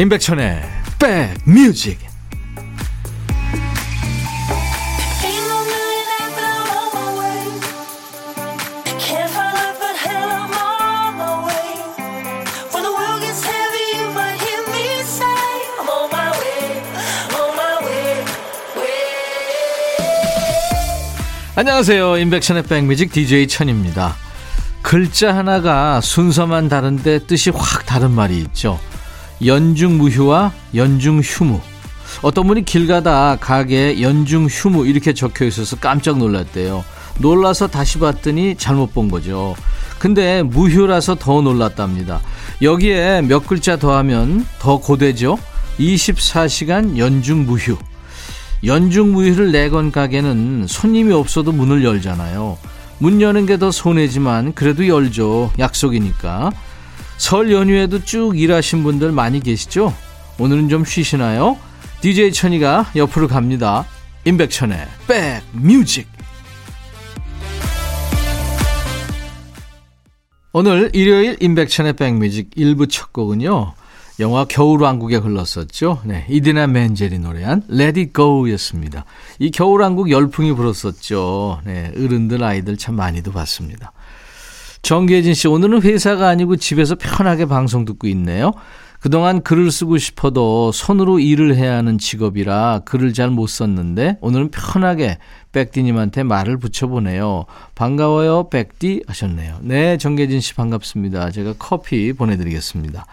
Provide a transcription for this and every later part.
임백천의 백뮤직. 안녕하세요. 임백천의 백뮤직 DJ 천입니다. 글자 하나가 순서만 다른데 뜻이 확 다른 말이 있죠 연중무휴와 연중휴무. 어떤 분이 길 가다 가게에 연중휴무 이렇게 적혀 있어서 깜짝 놀랐대요. 놀라서 다시 봤더니 잘못 본 거죠. 근데 무휴라서 더 놀랐답니다. 여기에 몇 글자 더하면 더 고되죠? 24시간 연중무휴. 연중무휴를 내건 가게는 손님이 없어도 문을 열잖아요. 문 여는 게 더 손해지만 그래도 열죠. 약속이니까. 설 연휴에도 쭉 일하신 분들 많이 계시죠? 오늘은 좀 쉬시나요? DJ 천이가 옆으로 갑니다. 임백천의 백뮤직 오늘 일요일 임백천의 백뮤직 1부 첫 곡은요. 영화 겨울왕국에 흘렀었죠. 네, 이디나 맨젤이 노래한 Let It Go였습니다. 이 겨울왕국 열풍이 불었었죠. 네, 어른들 아이들 참 많이도 봤습니다. 정계진 씨, 오늘은 회사가 아니고 집에서 편하게 방송 듣고 있네요. 그동안 글을 쓰고 싶어도 손으로 일을 해야 하는 직업이라 글을 잘 못 썼는데 오늘은 편하게 백디님한테 말을 붙여보네요. 반가워요, 백디 하셨네요. 네, 정계진 씨 반갑습니다. 제가 커피 보내드리겠습니다.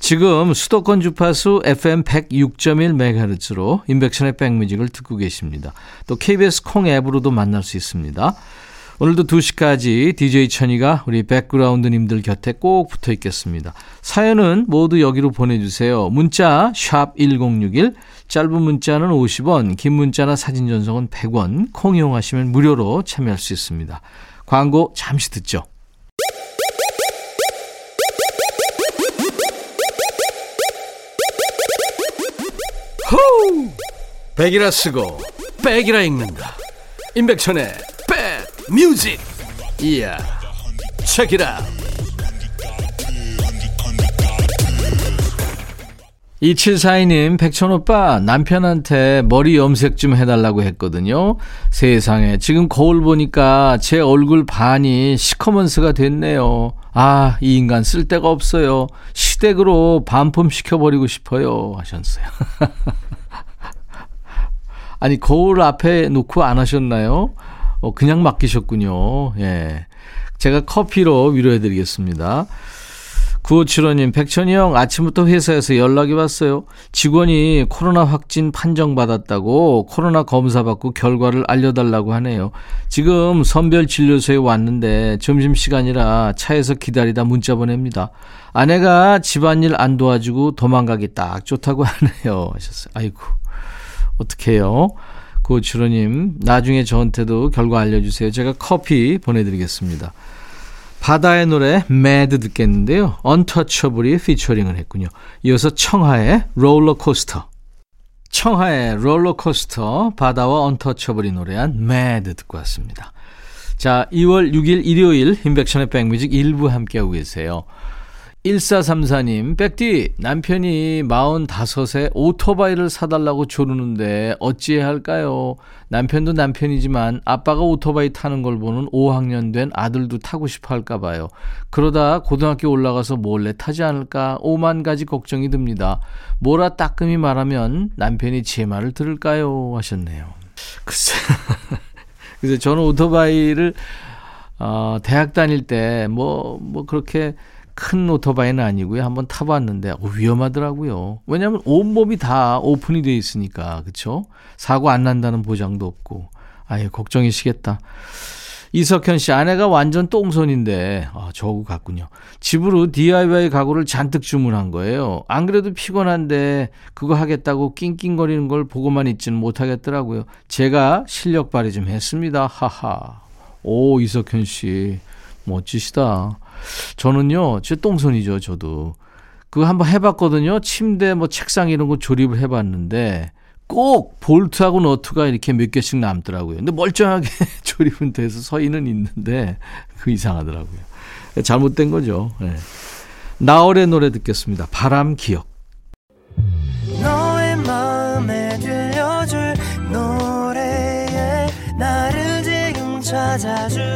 지금 수도권 주파수 FM 106.1MHz로 인백션의 백뮤직을 듣고 계십니다. 또 KBS 콩 앱으로도 만날 수 있습니다. 오늘도 2시까지 DJ 천이가 우리 백그라운드님들 곁에 꼭 붙어 있겠습니다. 사연은 모두 여기로 보내주세요. 문자 1061, 짧은 문자는 50원, 긴 문자나 사진 전송은 100원, 콩 이용하시면 무료로 참여할 수 있습니다. 광고 잠시 듣죠. 호우! 백이라 쓰고 백이라 읽는다. 임백천의 뮤직. 이야 체키라 이칠사이님 백천오빠 남편한테 머리 염색 좀 해달라고 했거든요. 세상에 지금 거울 보니까 제 얼굴 반이 시커먼스가 됐네요. 아 이 인간 쓸데가 없어요. 시댁으로 반품 시켜버리고 싶어요. 하셨어요. 아니 거울 앞에 놓고 안 하셨나요? 어, 그냥 맡기셨군요. 예. 제가 커피로 위로해드리겠습니다. 9575님, 백천이 형, 아침부터 회사에서 연락이 왔어요. 직원이 코로나 확진 판정받았다고 코로나 검사받고 결과를 알려달라고 하네요. 지금 선별진료소에 왔는데 점심시간이라 차에서 기다리다 문자 보냅니다. 아내가 집안일 안 도와주고 도망가기 딱 좋다고 하네요. 하셨어요. 아이고, 어떡해요. 고추로님, 나중에 저한테도 결과 알려주세요. 제가 커피 보내드리겠습니다. 바다의 노래 Mad 듣겠는데요. 언터처블이 피처링을 했군요. 이어서 청하의 롤러코스터. 청하의 롤러코스터, 바다와 언터처블이 노래한 Mad 듣고 왔습니다. 자, 2월 6일 일요일 인백션의 백뮤직 일부 함께하고 계세요. 1434님, 백디, 남편이 45에 오토바이를 사달라고 조르는데 어찌해야 할까요? 남편도 남편이지만 아빠가 오토바이 타는 걸 보는 5학년 된 아들도 타고 싶어 할까 봐요. 그러다 고등학교 올라가서 몰래 타지 않을까 오만 가지 걱정이 듭니다. 뭐라 따끔히 말하면 남편이 제 말을 들을까요? 하셨네요. 글쎄. 그래서 저는 오토바이를, 어, 대학 다닐 때 뭐, 뭐 그렇게 큰 오토바이는 아니고요. 한번 타봤는데 어, 위험하더라고요. 왜냐하면 온몸이 다 오픈이 돼 있으니까 그렇죠. 사고 안 난다는 보장도 없고 아예 걱정이시겠다. 이석현 씨 아내가 완전 똥손인데 아, 저하고 같군요. 집으로 DIY 가구를 잔뜩 주문한 거예요. 안 그래도 피곤한데 그거 하겠다고 낑낑거리는 걸 보고만 있지는 못하겠더라고요. 제가 실력 발휘 좀 했습니다. 하하. 오 이석현 씨 멋지시다. 저는요, 제 똥손이죠, 저도. 그거 한번 해봤거든요. 침대 뭐 책상 이런 거 조립을 해봤는데 꼭 볼트하고 너트가 이렇게 몇 개씩 남더라고요. 근데 멀쩡하게 조립은 돼서 서있는 있는데 그 이상하더라고요. 잘못된 거죠. 네. 나월의 노래 듣겠습니다. 바람 기억. 찾아줄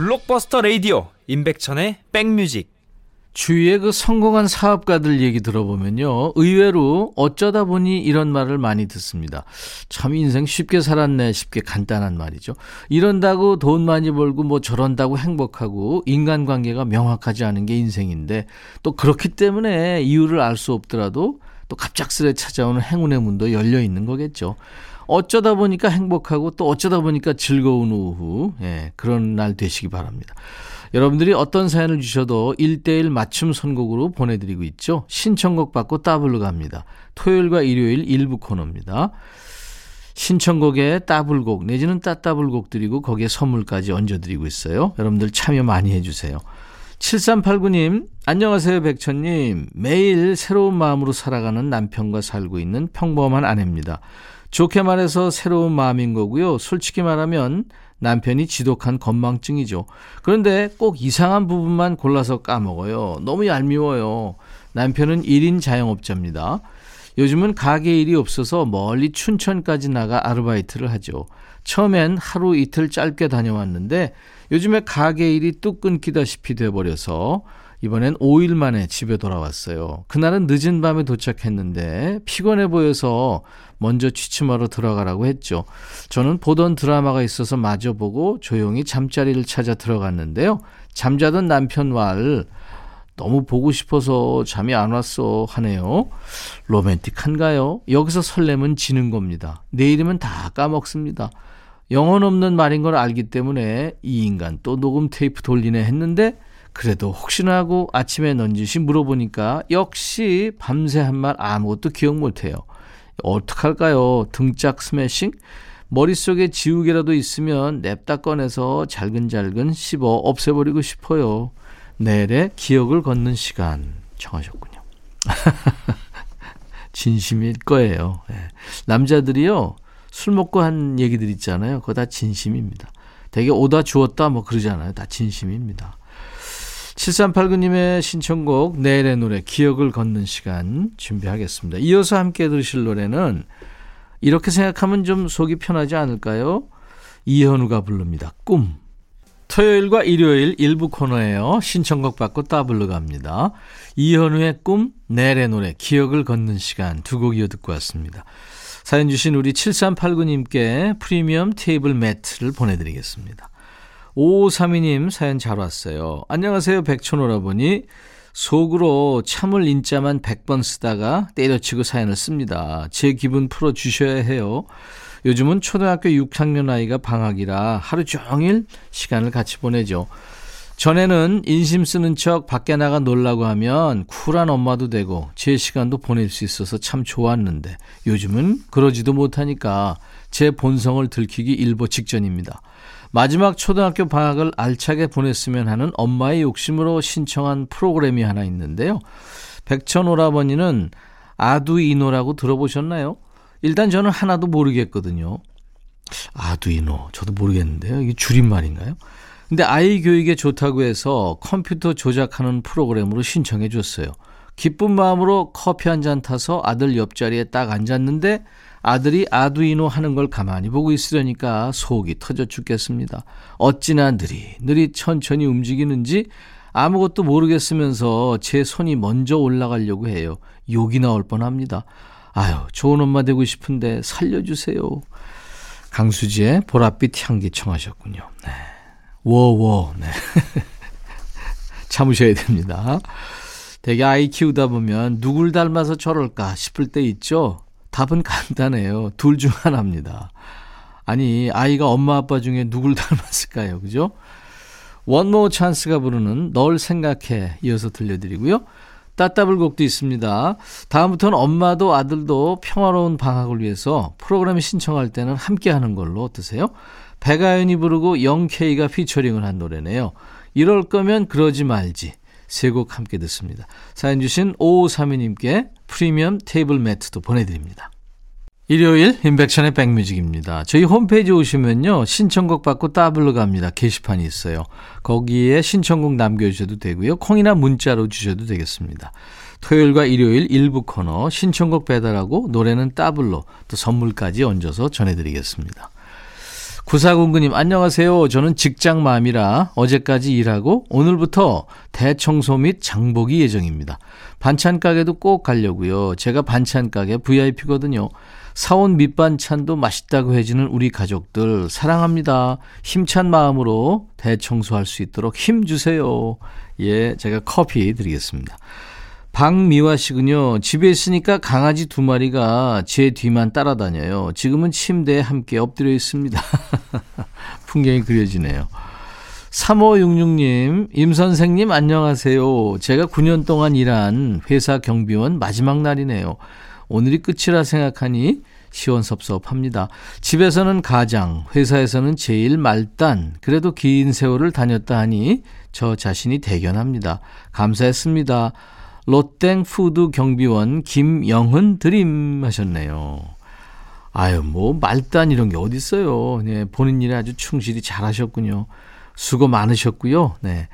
블록버스터 레이디오 임백천의 백뮤직 주위에 그 성공한 사업가들 얘기 들어보면요. 의외로 어쩌다 보니 이런 말을 많이 듣습니다. 참 인생 쉽게 살았네. 쉽게 간단한 말이죠. 이런다고 돈 많이 벌고 뭐 저런다고 행복하고 인간관계가 명확하지 않은 게 인생인데 또 그렇기 때문에 이유를 알 수 없더라도 또 갑작스레 찾아오는 행운의 문도 열려 있는 거겠죠. 어쩌다 보니까 행복하고 또 어쩌다 보니까 즐거운 오후. 예, 그런 날 되시기 바랍니다. 여러분들이 어떤 사연을 주셔도 1대1 맞춤 선곡으로 보내드리고 있죠. 신청곡 받고 따블로 갑니다. 토요일과 일요일 일부 코너입니다. 신청곡에 따블곡 내지는 따따블곡 드리고 거기에 선물까지 얹어드리고 있어요. 여러분들 참여 많이 해주세요. 7389님, 안녕하세요, 백천님. 매일 새로운 마음으로 살아가는 남편과 살고 있는 평범한 아내입니다. 좋게 말해서 새로운 마음인 거고요. 솔직히 말하면 남편이 지독한 건망증이죠. 그런데 꼭 이상한 부분만 골라서 까먹어요. 너무 얄미워요. 남편은 1인 자영업자입니다. 요즘은 가게 일이 없어서 멀리 춘천까지 나가 아르바이트를 하죠. 처음엔 하루 이틀 짧게 다녀왔는데 요즘에 가게 일이 뚝 끊기다시피 돼버려서 이번엔 5일 만에 집에 돌아왔어요. 그날은 늦은 밤에 도착했는데 피곤해 보여서 먼저 취침하러 들어가라고 했죠. 저는 보던 드라마가 있어서 마저 보고 조용히 잠자리를 찾아 들어갔는데요. 잠자던 남편 말 너무 보고 싶어서 잠이 안 왔어 하네요. 로맨틱한가요? 여기서 설렘은 지는 겁니다. 내일이면 다 까먹습니다. 영혼 없는 말인 걸 알기 때문에 이 인간 또 녹음 테이프 돌리네 했는데 그래도 혹시나 하고 아침에 넌지시 물어보니까 역시 밤새 한 말 아무것도 기억 못해요. 어떡할까요? 등짝 스매싱? 머릿속에 지우개라도 있으면 냅다 꺼내서 잘근잘근 씹어 없애버리고 싶어요. 내일의 기억을 걷는 시간 정하셨군요. 진심일 거예요. 네. 남자들이요, 술 먹고 한 얘기들 있잖아요. 그거 다 진심입니다. 되게 오다 주었다 뭐 그러잖아요. 다 진심입니다. 7389님의 신청곡 내일의 노래 기억을 걷는 시간 준비하겠습니다. 이어서 함께 들으실 노래는 이렇게 생각하면 좀 속이 편하지 않을까요? 이현우가 부릅니다. 꿈. 토요일과 일요일 일부 코너예요. 신청곡 받고 따블로 갑니다. 이현우의 꿈, 내일의 노래, 기억을 걷는 시간 두 곡 이어 듣고 왔습니다. 사연 주신 우리 7389님께 프리미엄 테이블 매트를 보내드리겠습니다. 5532님 사연 잘 왔어요. 안녕하세요. 백촌오라버니. 속으로 참을 인자만 100번 쓰다가 때려치고 사연을 씁니다. 제 기분 풀어주셔야 해요. 요즘은 초등학교 6학년 아이가 방학이라 하루 종일 시간을 같이 보내죠. 전에는 인심 쓰는 척 밖에 나가 놀라고 하면 쿨한 엄마도 되고 제 시간도 보낼 수 있어서 참 좋았는데 요즘은 그러지도 못하니까 제 본성을 들키기 일보 직전입니다. 마지막 초등학교 방학을 알차게 보냈으면 하는 엄마의 욕심으로 신청한 프로그램이 하나 있는데요. 백천 오라버니는 아두이노라고 들어보셨나요? 일단 저는 하나도 모르겠거든요. 아두이노 저도 모르겠는데요. 이게 줄임말인가요? 근데 아이 교육에 좋다고 해서 컴퓨터 조작하는 프로그램으로 신청해 줬어요. 기쁜 마음으로 커피 한 잔 타서 아들 옆자리에 딱 앉았는데 아들이 아두이노 하는 걸 가만히 보고 있으려니까 속이 터져 죽겠습니다. 어찌나 느리 느리 천천히 움직이는지 아무것도 모르겠으면서 제 손이 먼저 올라가려고 해요. 욕이 나올 뻔합니다. 아유 좋은 엄마 되고 싶은데 살려주세요. 강수지의 보랏빛 향기 청하셨군요. 네. 워워 네. 참으셔야 됩니다. 되게 아이 키우다 보면 누굴 닮아서 저럴까 싶을 때 있죠. 답은 간단해요. 둘 중 하나입니다. 아니, 아이가 엄마 아빠 중에 누굴 닮았을까요? 그죠? 원모 찬스가 부르는 널 생각해 이어서 들려드리고요. 따따블 곡도 있습니다. 다음부터는 엄마도 아들도 평화로운 방학을 위해서 프로그램 신청할 때는 함께 하는 걸로 어떠세요? 백아연이 부르고 영케이가 피처링을 한 노래네요. 이럴 거면 그러지 말지. 세 곡 함께 듣습니다. 사연 주신 5532님께 프리미엄 테이블 매트도 보내드립니다. 일요일 임백천의 백뮤직입니다. 저희 홈페이지 오시면요. 신청곡 받고 따블로 갑니다. 게시판이 있어요. 거기에 신청곡 남겨주셔도 되고요. 콩이나 문자로 주셔도 되겠습니다. 토요일과 일요일 일부 코너 신청곡 배달하고 노래는 따블로 또 선물까지 얹어서 전해드리겠습니다. 구사공구님 안녕하세요. 저는 직장맘이라 어제까지 일하고 오늘부터 대청소 및 장보기 예정입니다. 반찬 가게도 꼭 가려고요. 제가 반찬 가게 VIP거든요. 사온 밑반찬도 맛있다고 해주는 우리 가족들 사랑합니다. 힘찬 마음으로 대청소할 수 있도록 힘 주세요. 예, 제가 커피 드리겠습니다. 박미화 씨군요. 집에 있으니까 강아지 두 마리가 제 뒤만 따라다녀요. 지금은 침대에 함께 엎드려 있습니다. 풍경이 그려지네요. 3566님, 임 선생님 안녕하세요. 제가 9년 동안 일한 회사 경비원 마지막 날이네요. 오늘이 끝이라 생각하니 시원섭섭합니다. 집에서는 가장, 회사에서는 제일 말단, 그래도 긴 세월을 다녔다 하니 저 자신이 대견합니다. 감사했습니다. 롯땡 푸드 경비원 김영은 드림 하셨네요. 아유, 뭐, 말단 이런 게 어딨어요. 네, 본인 일에 아주 충실히 잘 하셨군요. 수고 많으셨고요. 네.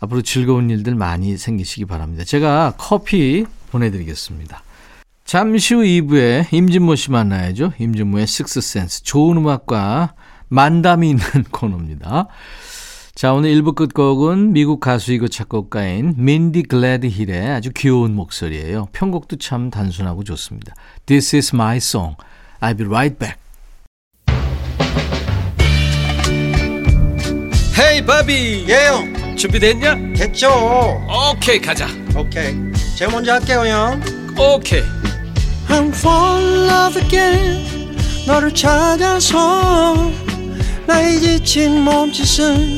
앞으로 즐거운 일들 많이 생기시기 바랍니다. 제가 커피 보내드리겠습니다. 잠시 후 2부에 임진모 씨 만나야죠. 임진모의 식스센스. 좋은 음악과 만담이 있는 코너입니다. 자, 오늘 1부 끝곡은 미국 가수이고 작곡가인 민디 글래드 힐의 아주 귀여운 목소리예요. 편곡도 참 단순하고 좋습니다. This is my song. I'll be right back. 헤이 바비 예영 준비됐냐? 됐죠 오케이 가자 오케이 제가 먼저 할게요 형 오케이 I'm fall in love again 너를 찾아서 나의 지친 몸짓은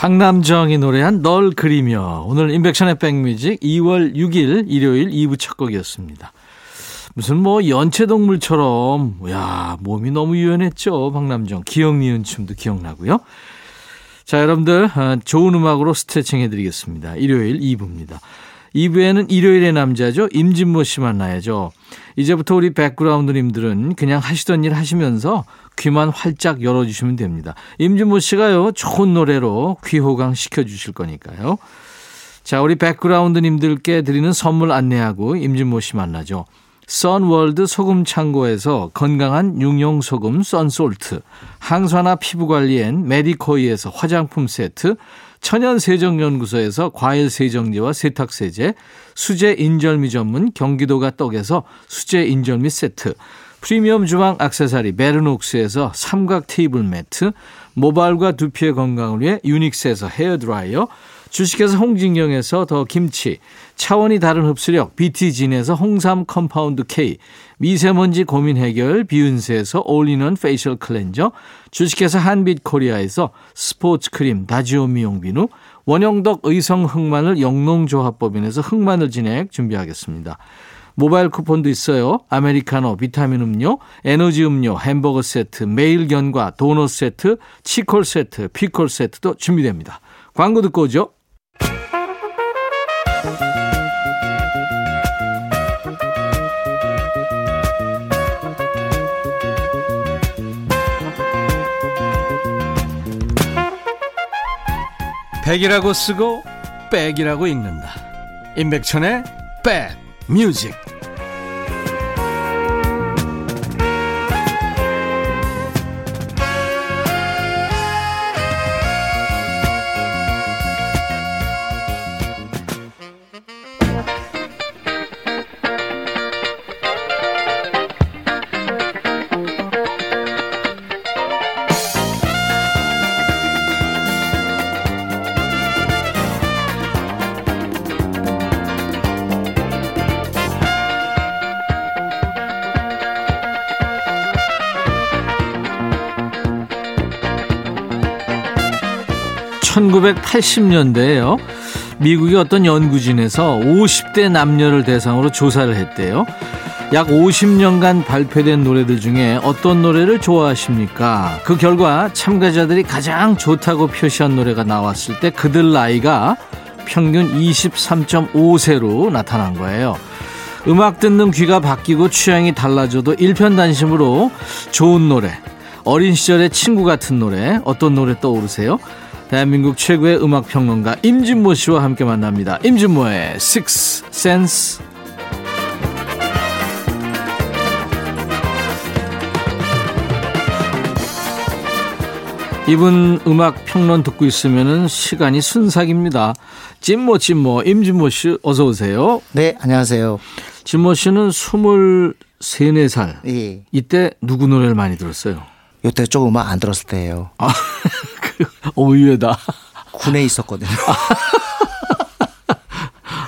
박남정이 노래한 널 그리며 오늘 인백션의 백뮤직 2월 6일 일요일 2부 첫 곡이었습니다. 무슨 뭐 연체동물처럼 야 몸이 너무 유연했죠 박남정 기억 니은 춤도 기억나고요. 자 여러분들 어, 좋은 음악으로 스트레칭 해드리겠습니다. 일요일 2부입니다. 2부에는 일요일의 남자죠. 임진모 씨 만나야죠. 이제부터 우리 백그라운드님들은 그냥 하시던 일 하시면서 귀만 활짝 열어주시면 됩니다. 임진모 씨가요, 좋은 노래로 귀 호강 시켜주실 거니까요. 자, 우리 백그라운드님들께 드리는 선물 안내하고 임진모 씨 만나죠. 선월드 소금 창고에서 건강한 육용 소금 썬솔트, 항산화 피부 관리엔 메디코이에서 화장품 세트, 천연 세정연구소에서 과일 세정제와 세탁 세제, 수제 인절미 전문 경기도가 떡에서 수제 인절미 세트, 프리미엄 주방 악세사리 베르녹스에서 삼각 테이블 매트, 모발과 두피의 건강을 위해 유닉스에서 헤어 드라이어, 주식회사 홍진경에서 더 김치, 차원이 다른 흡수력 BT진에서 홍삼 compound K, 미세먼지 고민 해결 비윤세에서 올인원 페이셜 클렌저, 주식회사 한빛코리아에서 스포츠 크림 다지오 미용 비누, 원형덕 의성 흑마늘 영농조합법인에서 흑마늘 진액 준비하겠습니다. 모바일 쿠폰도 있어요. 아메리카노, 비타민 음료, 에너지 음료, 햄버거 세트, 매일 견과, 도넛 세트, 치콜 세트, 피콜 세트도 준비됩니다. 광고 듣고 오죠. 백이라고 쓰고 백이라고 읽는다. 임백천의 백 뮤 1980년대에요. 미국의 어떤 연구진에서 50대 남녀를 대상으로 조사를 했대요. 약 50년간 발표된 노래들 중에 어떤 노래를 좋아하십니까? 그 결과 참가자들이 가장 좋다고 표시한 노래가 나왔을 때 그들 나이가 평균 23.5세로 나타난 거예요. 음악 듣는 귀가 바뀌고 취향이 달라져도 일편단심으로 좋은 노래, 어린 시절의 친구 같은 노래, 어떤 노래 떠오르세요? 대한민국 최고의 음악 평론가 임진모 씨와 함께 만납니다. 임진모의 Six Sense. 이분 음악 평론 듣고 있으면 시간이 순삭입니다. 찐모 찐모 임진모 씨 어서 오세요. 네, 안녕하세요. 진모 씨는 23, 4살. 예. 이때 누구 노래를 많이 들었어요? 요때 조금 음악 안 들었을 때예요. 아, 그, 의외다. 군에 있었거든요.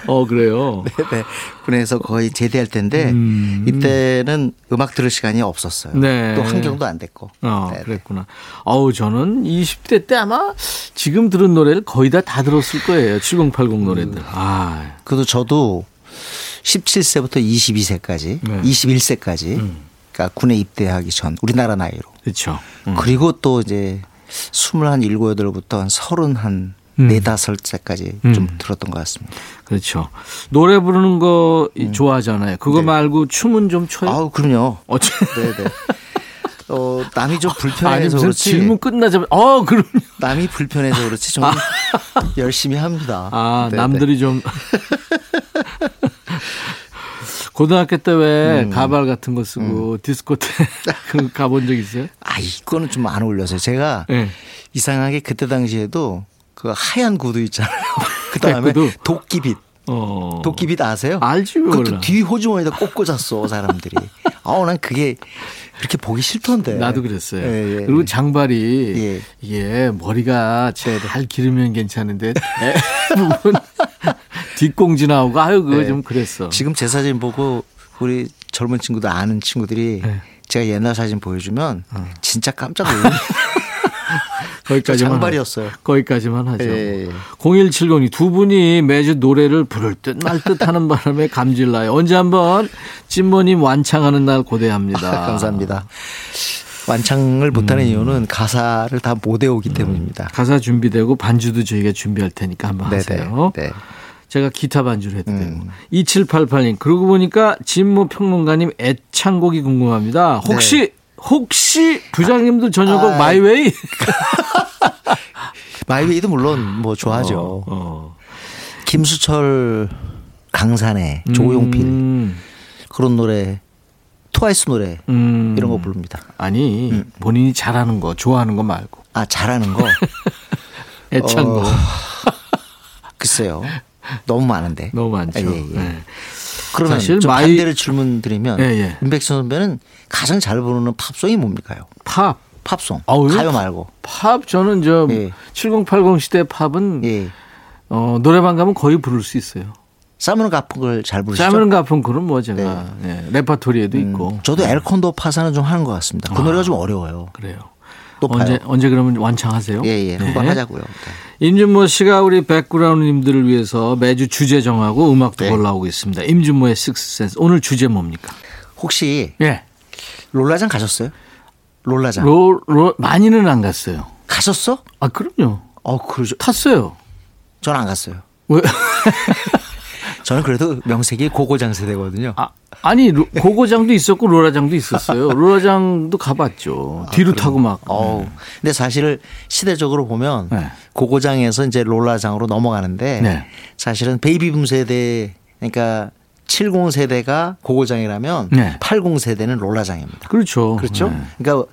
어, 그래요? 네, 네. 군에서 거의 제대할 텐데, 음. 이때는 음악 들을 시간이 없었어요. 네. 또 환경도 안 됐고. 어, 네, 네. 그랬구나. 어우, 저는 20대 때 아마 지금 들은 노래를 거의 다 다 들었을 거예요. 7080 노래들. 음. 아, 그래도 저도 17세부터 22세까지, 네. 21세까지, 음. 그러니까 군에 입대하기 전, 우리나라 나이로. 그렇죠. 음. 그리고 또 이제 21, 7, 8부터 한 30, 한 음. 4, 5세까지 음. 좀 들었던 것 같습니다. 그렇죠. 노래 부르는 거 좋아하잖아요. 그거 네. 말고 춤은 좀 춰요? 아우, 그럼요. 어째 네네. 어, 남이 좀 아니 불편해서 무슨 그렇지. 질문 끝나자마자 어 그럼요. 남이 불편해서 그렇지 저는 열심히 합니다. 아 네네. 남들이 좀 고등학교 때왜 음. 가발 같은 거 쓰고 디스코테 그 가본 적 있어요? 아 이거는 좀 안 어울려서요. 제가 네. 이상하게 그때 당시에도 그 하얀 구두 있잖아요. 그 다음에? 도끼빗. 어. 도끼빗 아세요? 알지, 왜 그것도. 뒤 호주머니에다 꽂고 잤어 사람들이. 아우 난 그게 그렇게 보기 싫던데. 나도 그랬어요. 예, 예. 그리고 장발이 예. 이게 머리가 잘 기르면 괜찮은데 에, 부분 뒷공지 나오고 아유 그거 네. 좀 그랬어. 지금 제 사진 보고 우리 젊은 친구들 아는 친구들이 네. 제가 옛날 사진 보여주면 진짜 깜짝 놀라요. 거기까지만 장발이었어요. 하- 거기까지만 하죠. 예, 예. 0170이 두 분이 매주 노래를 부를 듯 말 듯 하는 바람에 감질나요. 언제 한번 찐모님 완창하는 날 고대합니다. 아, 감사합니다. 완창을 못하는 이유는 가사를 다 못 외우기 때문입니다. 가사 준비되고 반주도 저희가 준비할 테니까 한번 하세요. 네. 제가 기타 반주를 해도 되고. 음. 2788님. 그러고 보니까 진모 평론가님 애창곡이 궁금합니다. 혹시 혹시 부장님도 전혀곡 아, My Way? My Way도 물론 뭐 좋아하죠. 어. 김수철, 강산에 조용필 음, 그런 노래, 트와이스 노래 음. 이런 거 부릅니다. 아니 음. 본인이 잘하는 거 좋아하는 거 말고 아 잘하는 거 애창곡 어. 글쎄요. 너무 많은데. 너무 많죠. 예, 예. 네. 그러면 사실 좀 마이- 반대를 질문 드리면 예, 예. 임백천 선배는 가장 잘 부르는 팝송이 뭡니까요? 팝. 팝송. 아, 왜? 가요 말고. 팝 저는 저 예. 7080 시대 팝은 예. 어, 노래방 가면 거의 부를 수 있어요. 사이먼 가펑클을 잘 부르시죠? 사이먼 가펑클은 뭐 제가 예, 레파토리에도 있고 음, 저도 El Condor Pasa는 좀 하는 것 같습니다. 그 아. 노래가 좀 어려워요. 그래요. 높아요. 언제 언제 그러면 완창하세요? 예, 예. 한번 네. 하자고요. 네. 임준모 씨가 우리 백그라운드님들을 위해서 매주 주제 정하고 음악도 네. 골라오고 있습니다. 임준모의 식스센스. 오늘 주제 뭡니까? 혹시 예. 롤라장 가셨어요? 롤라장. 로, 로, 많이는 안 갔어요. 가셨어? 아, 그럼요. 어, 그러죠. 탔어요. 저는 안 갔어요. 왜? 저는 그래도 명색이 고고장 세대거든요. 아, 아니, 로- 고고장도 있었고 로라장도 있었어요. 로라장도 가봤죠. 뒤로 타고 막. 어우. 근데 사실 시대적으로 보면 네. 고고장에서 이제 롤라장으로 넘어가는데 네. 사실은 베이비붐 세대 그러니까 70 세대가 고고장이라면 네. 80 세대는 롤라장입니다. 그렇죠. 그렇죠? 네. 그러니까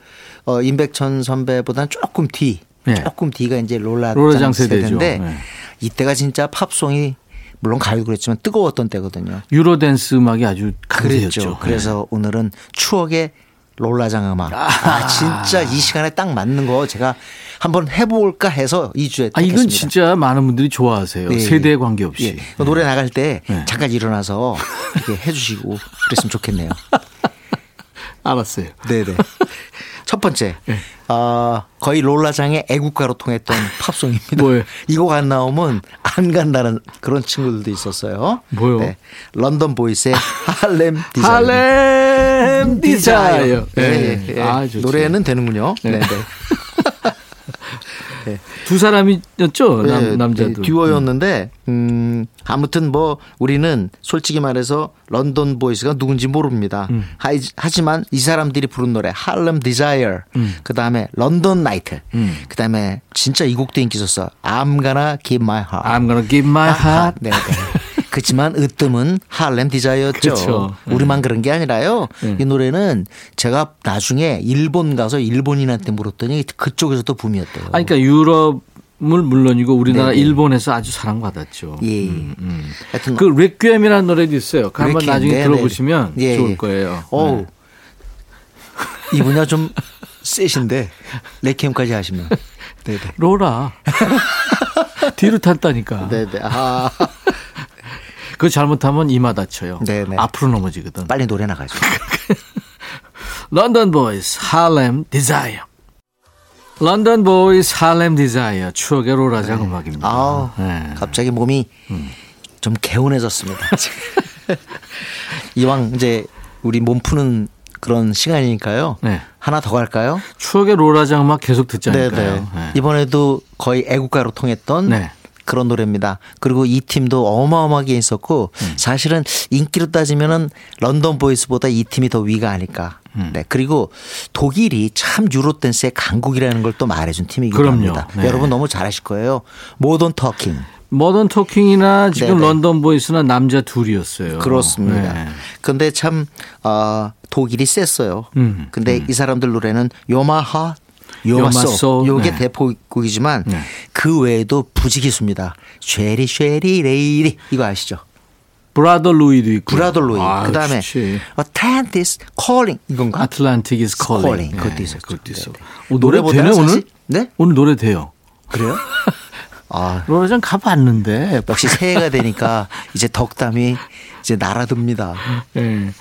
어, 임백천 선배보다는 조금 뒤, 네. 조금 뒤가 이제 롤라장, 롤라장. 세대인데 네. 이때가 진짜 팝송이 물론 가요도 그랬지만 뜨거웠던 때거든요. 유로댄스 음악이 아주 강세였죠. 그랬죠. 그래서 오늘은 추억의 롤라장 음악. 아, 진짜 이 시간에 딱 맞는 거 제가 한번 해볼까 해서 이 주에 아, 이건 택했습니다. 진짜 많은 분들이 좋아하세요. 네. 세대에 관계없이. 예. 그 노래 나갈 때 네. 잠깐 일어나서 이렇게 해주시고 그랬으면 좋겠네요. 알았어요. 네네. 첫 번째, 어, 거의 롤라장의 애국가로 통했던 팝송입니다. 뭐예요? 이곡 안 나오면 안 간다는 그런 친구들도 있었어요. 뭐요? 런던 보이스의 Harlem Desire. Harlem Desire. 예. 아. 노래는 되는군요. 네. 네, 네. 두 사람이었죠? 네, 남. 네, 듀오였는데 음 아무튼 뭐 우리는 솔직히 말해서 런던 보이스가 누군지 모릅니다. 음. 하, 하지만 이 사람들이 부른 노래 Harlem Desire 그다음에 London Nights 음. 그다음에 진짜 이 곡도 인기 있었어. I'm gonna give my heart. I'm gonna give my heart. 네, 네. 그렇지만 으뜸은 Harlem Desire였죠. 그렇죠. 네. 우리만 그런 게 아니라요. 이 노래는 제가 나중에 일본 가서 일본인한테 물었더니 그쪽에서도 붐이었대요. 아니, 그러니까 유럽을 물론이고 우리나라 네네. 일본에서 아주 사랑받았죠. 예. 음. 하여튼 그 레퀴엠이라는 노래도 있어요. 그 한번 나중에 네네. 들어보시면 예, 좋을 예. 거예요. 어우. 네. 이 분야 좀 세신데 레퀴엠까지 하시면. 네네. 로라. 뒤로 탔다니까. 네네. 아, 그거 잘못하면 이마 다쳐요. 네네. 앞으로 넘어지거든. 빨리 노래 나가죠. 런던 보이스 Harlem Desire. 런던 보이스 Harlem Desire 추억의 로라장 음악입니다. 아우, 네. 갑자기 몸이 좀 개운해졌습니다. 이왕 이제 우리 몸 푸는 그런 시간이니까요. 네. 하나 더 갈까요? 추억의 로라장 음악 계속 듣자니까요. 네네. 이번에도 거의 애국가로 통했던 네. 그런 노래입니다. 그리고 이 팀도 어마어마하게 있었고 음. 사실은 인기로 따지면은 런던 보이스보다 이 팀이 더 위가 아닐까. 음. 네. 그리고 독일이 참 유로 댄스의 강국이라는 걸 또 말해준 팀이기도 그럼요. 합니다. 네. 여러분 너무 잘하실 거예요. 모던 토킹. 모던 토킹이나 지금 네네. 런던 보이스나 남자 둘이었어요. 그렇습니다. 네. 근데 참 어, 독일이 셌어요. 음, 근데 이 사람들 노래는 요마하 You're My Soul. 요게 네. 대표곡이지만 네. 그 외에도 부지기수입니다. Cheri Cheri Lady 이거 아시죠? Brother Louie도 있고. Brother Louie. 아, 그다음에 좋지. Atlantis Calling 이건가? Atlantis is calling. Calling. 그것도 네, 있었죠. 그것도 있어. 네, 네. 오, 노래 되네 노래보다는 오늘? 사실- 네? 오늘 노래 돼요. 그래요? 아, 로라장 가봤는데. 역시 새해가 되니까 이제 덕담이 이제 날아듭니다. 예.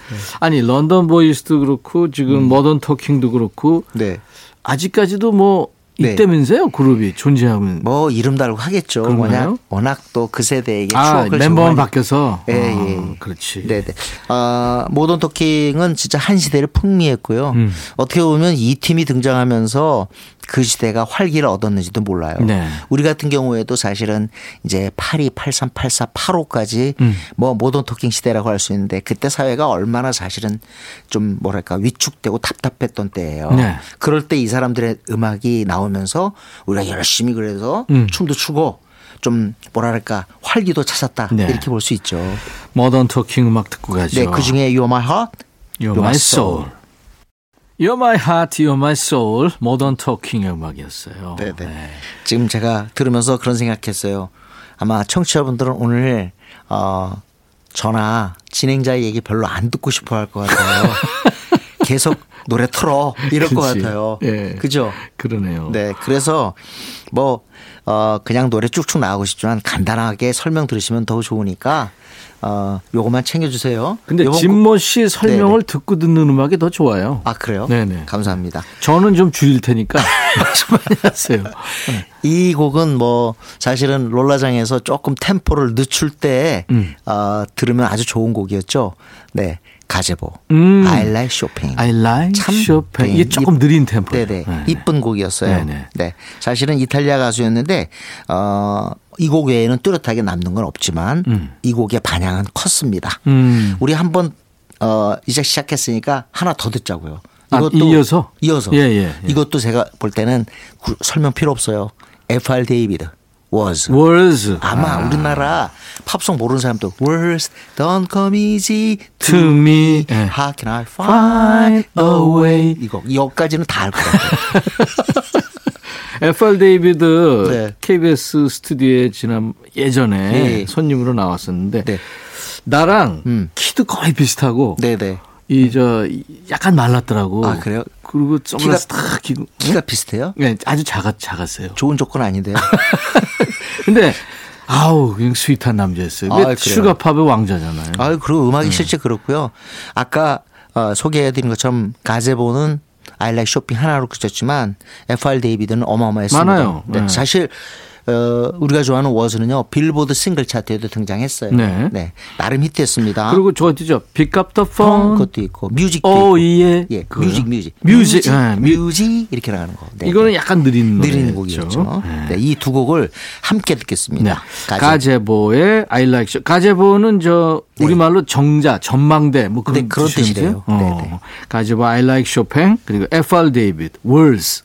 아니 런던 보이스도 그렇고 지금 모던 토킹도 그렇고 네. 아직까지도 뭐 네. 있다면서요 그룹이 존재하면. 뭐 이름 달고 하겠죠. 그런가요? 워낙 워낙 또 그 세대에게 아 추억을 멤버만 바뀌어서. 예, 아, 예. 그렇지. 네네. 아, 모던 토킹은 진짜 한 시대를 풍미했고요. 음. 어떻게 보면 이 팀이 등장하면서 그 시대가 활기를 얻었는지도 몰라요. 네. 우리 같은 경우에도 사실은 이제 82, 83, 84, 85까지 음. 뭐 모던 토킹 시대라고 할 수 있는데 그때 사회가 얼마나 사실은 좀 뭐랄까 위축되고 답답했던 때예요. 네. 그럴 때 이 사람들의 음악이 나오 면서 우리가 열심히 그래서 음. 춤도 추고 좀 뭐랄까 활기도 찾았다 네. 이렇게 볼 수 있죠. 모던 토킹 음악 듣고 가죠. 네, 그 중에 You're My Heart, You're My Soul. You're My Heart, You're My Soul. 모던 토킹의 음악이었어요. 네네. 지금 제가 들으면서 그런 생각했어요. 아마 청취자분들은 오늘 어 전화 진행자의 얘기 별로 안 듣고 싶어 할 것 같아요. 계속 노래 틀어 이럴 것 그치. 같아요. 예. 그죠? 그러네요. 네. 그래서 뭐, 어, 그냥 노래 쭉쭉 나가고 싶지만 간단하게 설명 들으시면 더 좋으니까, 어, 요것만 챙겨주세요. 근데 진모 씨 설명을 네네. 듣고 듣는 음악이 더 좋아요. 아, 그래요? 네네. 감사합니다. 저는 좀 줄일 테니까 말씀 많이 하세요. 네. 이 곡은 뭐 사실은 롤라장에서 조금 템포를 늦출 때 음. 어, 들으면 아주 좋은 곡이었죠. 네. 가제보. 음. I like shopping. I like 참 Chopin. 이게 네, 조금 이- 느린 템포. 네네. 이쁜 곡이었어요. 네네. 네. 사실은 이탈리아 가수였는데, 어, 이 곡 외에는 뚜렷하게 남는 건 없지만, 음. 이 곡의 반향은 컸습니다. 음. 우리 한번, 어, 이제 시작했으니까 하나 더 듣자고요. 아, 이어서? 이어서. 예, 예, 예. 이것도 제가 볼 때는 구- 설명 필요 없어요. F.R. 데이비드. Words. Words. 아마 우리나라 팝송 모르는 사람도 words don't come easy To me. 예. How can I find a way. 이거 여기까지는 다 알 것 같아요. FR 데이비드 네. KBS 스튜디오에 지난 예전에 네. 손님으로 나왔었는데 네. 나랑 음. 키도 거의 비슷하고 네네. 이저 약간 말랐더라고. 아, 그래요? 그리고 선글라스 딱 끼고 키가 비슷해요? 네, 아주 작았 작았어요. 좋은 조건 아닌데요. 근데 아우 그냥 sweet한 남자였어요. 아? sugar pop의 왕자잖아요. 아유, 그리고 음. 음악이 실제 그렇고요. 아까 어, 소개해드린 것처럼 가제보는 I Like Chopin 하나로 그쳤지만 FR 데이비드는 어마어마했습니다. 많아요. 네. 네. 사실 어, 우리가 좋아하는 워즈는요 빌보드 싱글 차트에도 등장했어요. 네. 나름 히트했습니다. 그리고 저 어디죠? Pick up the phone phone. 것도 있고 Music도 오, 있고. 예. 예? Music Music Music, 예, Mu- Music 이렇게 나가는 거. 네. 이거는 약간 느린. 느린 곡이었죠. 네, 이 두 곡을 함께 네. 듣겠습니다. 가제. 가제보 의 I like Chopin. 가제보는 저 우리말로 정자, 전망대 뭐 그런, 네, 그런? 뜻이래요. 어. 네, 네. 가제보 I like Chopin 그리고 F.R. 데이비드 Words.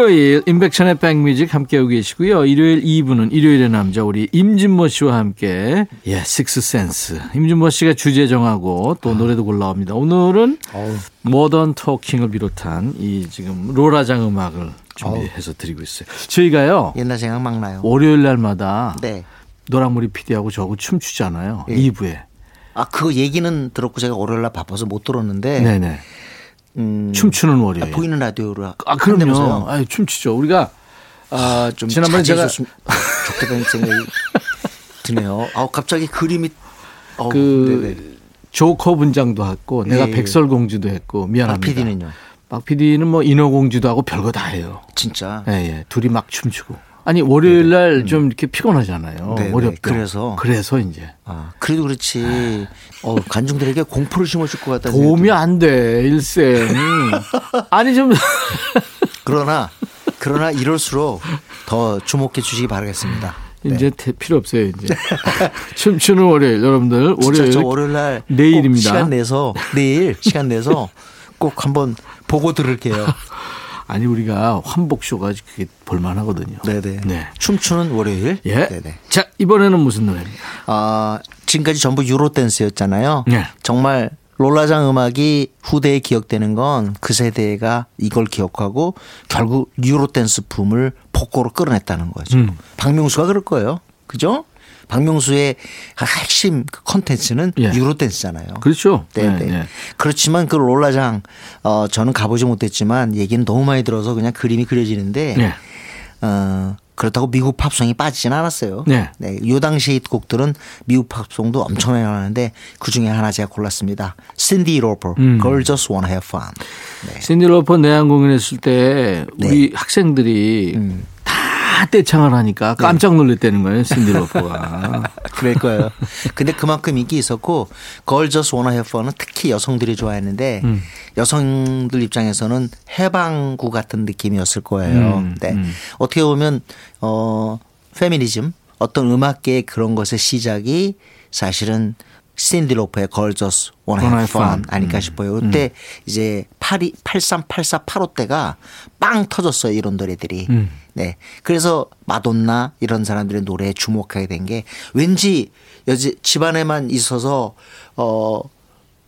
일요일 임백천의 백뮤직 함께하고 계시고요. 일요일 2부는 일요일의 남자 우리 임진모 씨와 함께 예, 식스센스. 임진모 씨가 주제 정하고 또 노래도 골라옵니다. 오늘은 모던 토킹을 비롯한 이 지금 로라장 음악을 준비해서 드리고 있어요. 저희가요. 옛날 생각 막 나요. 월요일 날마다 네. 노랑머리 PD하고 저하고 춤추잖아요. 예. 2부에. 아, 그 얘기는 들었고 제가 월요일 날 바빠서 못 들었는데 네네. 음, 춤추는 월요일. 보이는 라디오로 아, 그럼요. 아, 춤추죠. 우리가 아, 좀 지난번에 제가 자제해줬으면 좋겠다는 생각이 드네요. 아, 갑자기 그림이 어, 그 네네. 조커 분장도 했고 내가 예. 백설공주도 했고 미안합니다. 박 PD는요? 박 PD는 뭐 인어공주도 하고 별거 다 해요. 진짜 예, 예. 둘이 막 춤추고. 아니 월요일 날좀 이렇게 피곤하잖아요. 네네. 어렵죠. 그래서? 그래서 이제 아, 그래도 그렇지. 어, 관중들에게 공포를 심어줄 것 같다는 도움이 안 돼 일생. 아니 좀 그러나 그러나 이럴수록 더 주목해 주시기 바라겠습니다. 이제 대- 필요 없어요 이제. 춤추는 월요일 여러분들 월요일 저 월요일 날 내일입니다. 꼭 시간 내서 내일 시간 내서 꼭 한번 보고 들을게요. 아니 우리가 환복쇼가 그게 볼만하거든요. 네네. 네. 춤추는 월요일. 예. 네네. 자 이번에는 무슨 노래입니까? 아 지금까지 전부 유로 댄스였잖아요. 네. 정말 롤라장 음악이 후대에 기억되는 건 그 세대가 이걸 기억하고 결국 유로 댄스 붐을 폭고로 끌어냈다는 거죠. 음. 박명수가 그럴 거예요. 그죠? 박명수의 핵심 그 컨텐츠는 예. 유로 댄스잖아요. 그렇죠. 네, 네, 네. 네. 그렇지만 그 롤라장 어 저는 가보지 못했지만 얘기는 너무 많이 들어서 그냥 그림이 그려지는데 네. 어 그렇다고 미국 팝송이 빠지진 않았어요. 네. 요 당시 곡들은 미국 팝송도 엄청나게 나왔는데 그 중에 하나 제가 골랐습니다. 신디 로퍼, 음. Girl Just Wanna Have Fun. 신디 로퍼 내한 공연 했을 때 네. 우리 학생들이 음. 다 떼창을 하니까 네. 깜짝 놀랐다는 거예요. 신디 로퍼가. 그럴 거예요. 근데 그만큼 인기 있었고 Just Wanna Have Fun은 특히 여성들이 좋아했는데 음. 여성들 입장에서는 해방구 같은 느낌이었을 거예요. 음, 네. 음. 어떻게 보면 어 페미니즘 어떤 음악계의 그런 것의 시작이 사실은 신디 로퍼의 Have Fun Fun. 아닐까 싶어요. 그때 이제 82, 83, 84, 85 때가 빵 터졌어요. 이런 노래들이. 음. 네. 그래서 마돈나 이런 사람들의 노래에 주목하게 된 게 왠지 여지 집안에만 있어서 어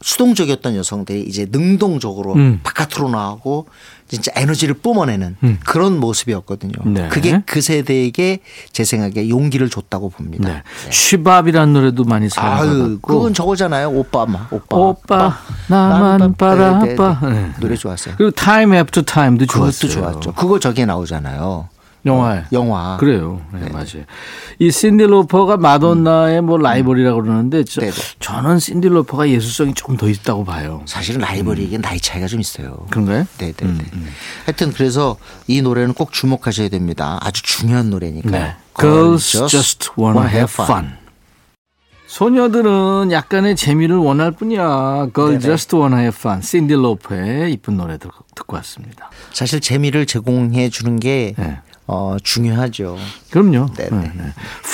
수동적이었던 여성들이 이제 능동적으로 음. 바깥으로 나오고 진짜 에너지를 뿜어내는 그런 모습이었거든요. 네. 그게 그 세대에게 제 생각에 용기를 줬다고 봅니다. 네. She Bop이라는 노래도 많이 사랑받았고. 그건 저거잖아요. 오빠 막 오빠. 오빠 나만 바라봐. 네, 네, 네. 네. 노래 좋았어요. 그리고 Time After Time도 그것도 좋았어요. 좋았죠. 그거 저기에 나오잖아요. 영화에. 영화. 그래요. 네, 맞아요. 이 신디 로퍼가 마돈나의 뭐 라이벌이라고 그러는데 저, 네네. 저는 신디 로퍼가 예술성이 좀 더 있다고 봐요. 사실은 라이벌이긴 나이 차이가 좀 있어요. 그런가요? 네네네. 하여튼 그래서 이 노래는 꼭 주목하셔야 됩니다. 아주 중요한 노래니까요. 네. Girls just wanna have fun. 소녀들은 약간의 재미를 원할 뿐이야. Girl 네네. just wanna have fun. 신디 로퍼의 이쁜 노래 듣고 왔습니다. 사실 재미를 제공해 주는 게 네. 어, 중요하죠. 그럼요. 네네. 네, 네.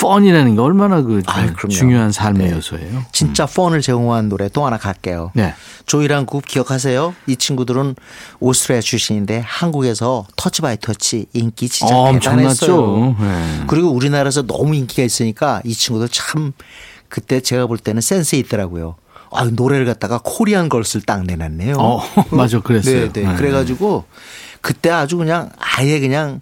fun이라는 게 얼마나 그 그럼요. 중요한 삶의 네. 요소예요. 진짜 fun을 제공한 노래 또 하나 갈게요. 네. 조이란 그룹 기억하세요? 이 친구들은 오스트리아 출신인데 한국에서 Touch by Touch 인기 진짜 어, 대단했어요. 네. 그리고 우리나라에서 너무 인기가 있으니까 이 친구들 참 그때 제가 볼 때는 센스 있더라고요. 아, 노래를 갖다가 Korean Girls를 딱 내놨네요. 어, 맞아, 그랬어요. 네, 네. 네. 그래 가지고 그때 아주 그냥 아예 그냥 어,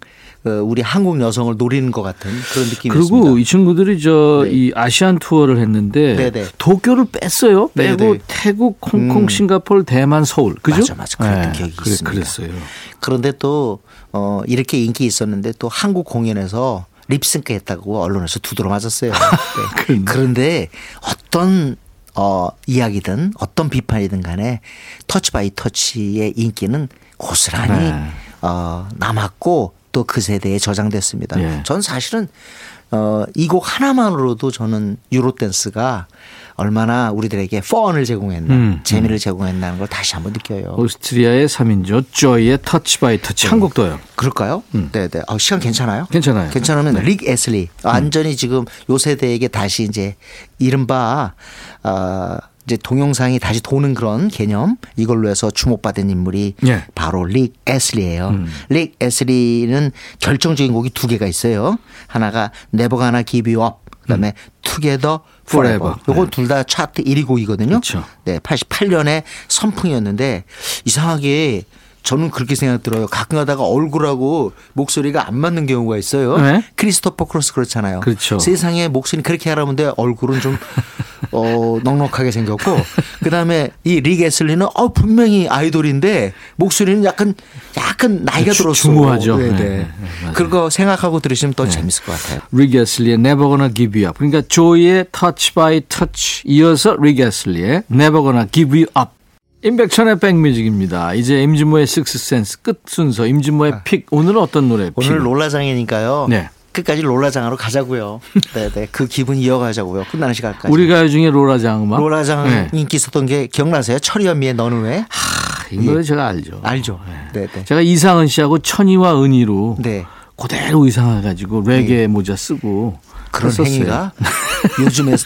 우리 한국 여성을 노리는 것 같은 그런 느낌이었습니다. 그리고 이 친구들이 저 네. 이 아시안 투어를 했는데 네네. 도쿄를 뺐어요. 네네. 빼고 태국, 홍콩, 음. 싱가포르, 대만, 서울. 그죠? 맞아, 맞아. 그랬던 기억이 그래, 있습니다. 그랬어요. 그런데 또 어, 이렇게 인기 있었는데 또 한국 공연에서 립싱크 했다고 언론에서 두드러 맞았어요. 네. 그런데. 그런데 어떤 어, 이야기든 어떤 비판이든 간에 Touch by Touch의 인기는 고스란히 네. 어, 남았고 또 그 세대에 저장됐습니다. 예. 전 사실은 어, 이 곡 하나만으로도 저는 Eurodance가 얼마나 우리들에게 fun을 제공했나, 음, 재미를 제공했나는 걸 다시 한번 느껴요. 오스트리아의 3인조 조이의 Touch by Touch 한곡 더요. 그럴까요? 네네. 아, 시간 괜찮아요? 괜찮아요. 괜찮으면 릭 에슬리 완전히 지금 요 세대에게 다시 이제 이른바 아 이제 동영상이 다시 도는 그런 개념 이걸로 해서 주목받은 인물이 예. 바로 릭 에슬리예요. 릭 에슬리는 결정적인 곡이 두 개가 있어요. 하나가 Never Gonna Give You Up 그다음에 Together Forever. 요건 둘다 차트 1위 곡이거든요. 그렇죠. 네, 88년에 선풍이었는데 이상하게 저는 그렇게 생각 들어요. 가끔 가다가 얼굴하고 목소리가 안 맞는 경우가 있어요. 네. 크리스토퍼 크로스 그렇잖아요. 그렇죠. 세상에 목소리 그렇게 하라는데 얼굴은 좀 어, 넉넉하게 생겼고 그다음에 이 릭 에슬리는 어 분명히 아이돌인데 목소리는 약간 약간 나이가 주- 들었어. 중후하죠. 네, 네, 네. 네, 맞아요. 그거 생각하고 들으시면 더 재밌을 것 같아요. 릭 에슬리의 Never Gonna Give You Up. 그러니까 조이의 Touch by Touch 이어서 릭 에슬리의 Never Gonna Give You Up. 임백천의 백뮤직입니다. 이제 임진모의 식스센스 끝 순서 임진모의 pick 오늘은 어떤 노래? 아. 오늘 pick? 롤라장이니까요. 네. 끝까지 롤라장으로 가자고요. 네, 네. 그 기분 이어가자고요. 끝나는 시간까지. 우리 가요 중에 로라장 음악. 롤라장 네. 인기 있었던 게 기억나세요? 철이연미의 너는 왜? 아, 이 노래 제가 알죠. 알죠. 네, 네. 제가 이상은 씨하고 천이와 은희로 네. 그대로 의상을 가지고 레게 모자 쓰고 그런 했었어요. 행위가 요즘에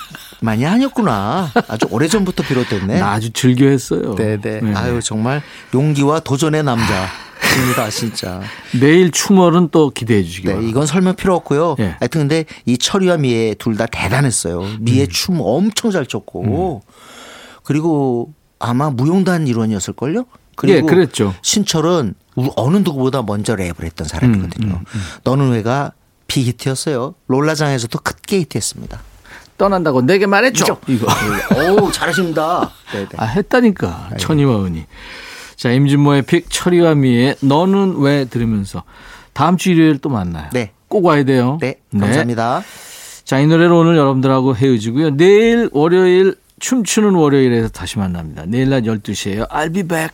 많이 아니었구나. 아주 오래전부터 비롯됐네. 나 아주 즐겨 했어요. 네, 네. 아유, 정말 용기와 도전의 남자 입니다, 진짜. 내일 추멀은 또 기대해 주시기 네, 바랍니다. 이건 설명 필요 없고요. 예. 하여튼 근데 이 철이와 미애 둘 다 대단했어요. 미애 음. 춤 엄청 잘 췄고 그리고 아마 무용단 일원이었을 걸요. 그리고 예, 그랬죠. 신철은 우- 어느 누구보다 먼저 랩을 했던 사람이거든요. 음, 너는 왜가 비히트였어요. 롤라장에서도 크게 히트했습니다. 떠난다고 내게 말했죠. 이거. 오 잘하십니다. 네, 네. 아, 했다니까. 천이와 은희. 자, 임진모의 픽 철이와 미의 너는 왜 들으면서 다음 주 일요일 또 만나요. 네. 꼭 와야 돼요. 네, 감사합니다. 자, 이 노래로 오늘 여러분들하고 헤어지고요. 내일 월요일 춤추는 월요일에서 다시 만납니다. 내일 낮 12시에요. I'll be back.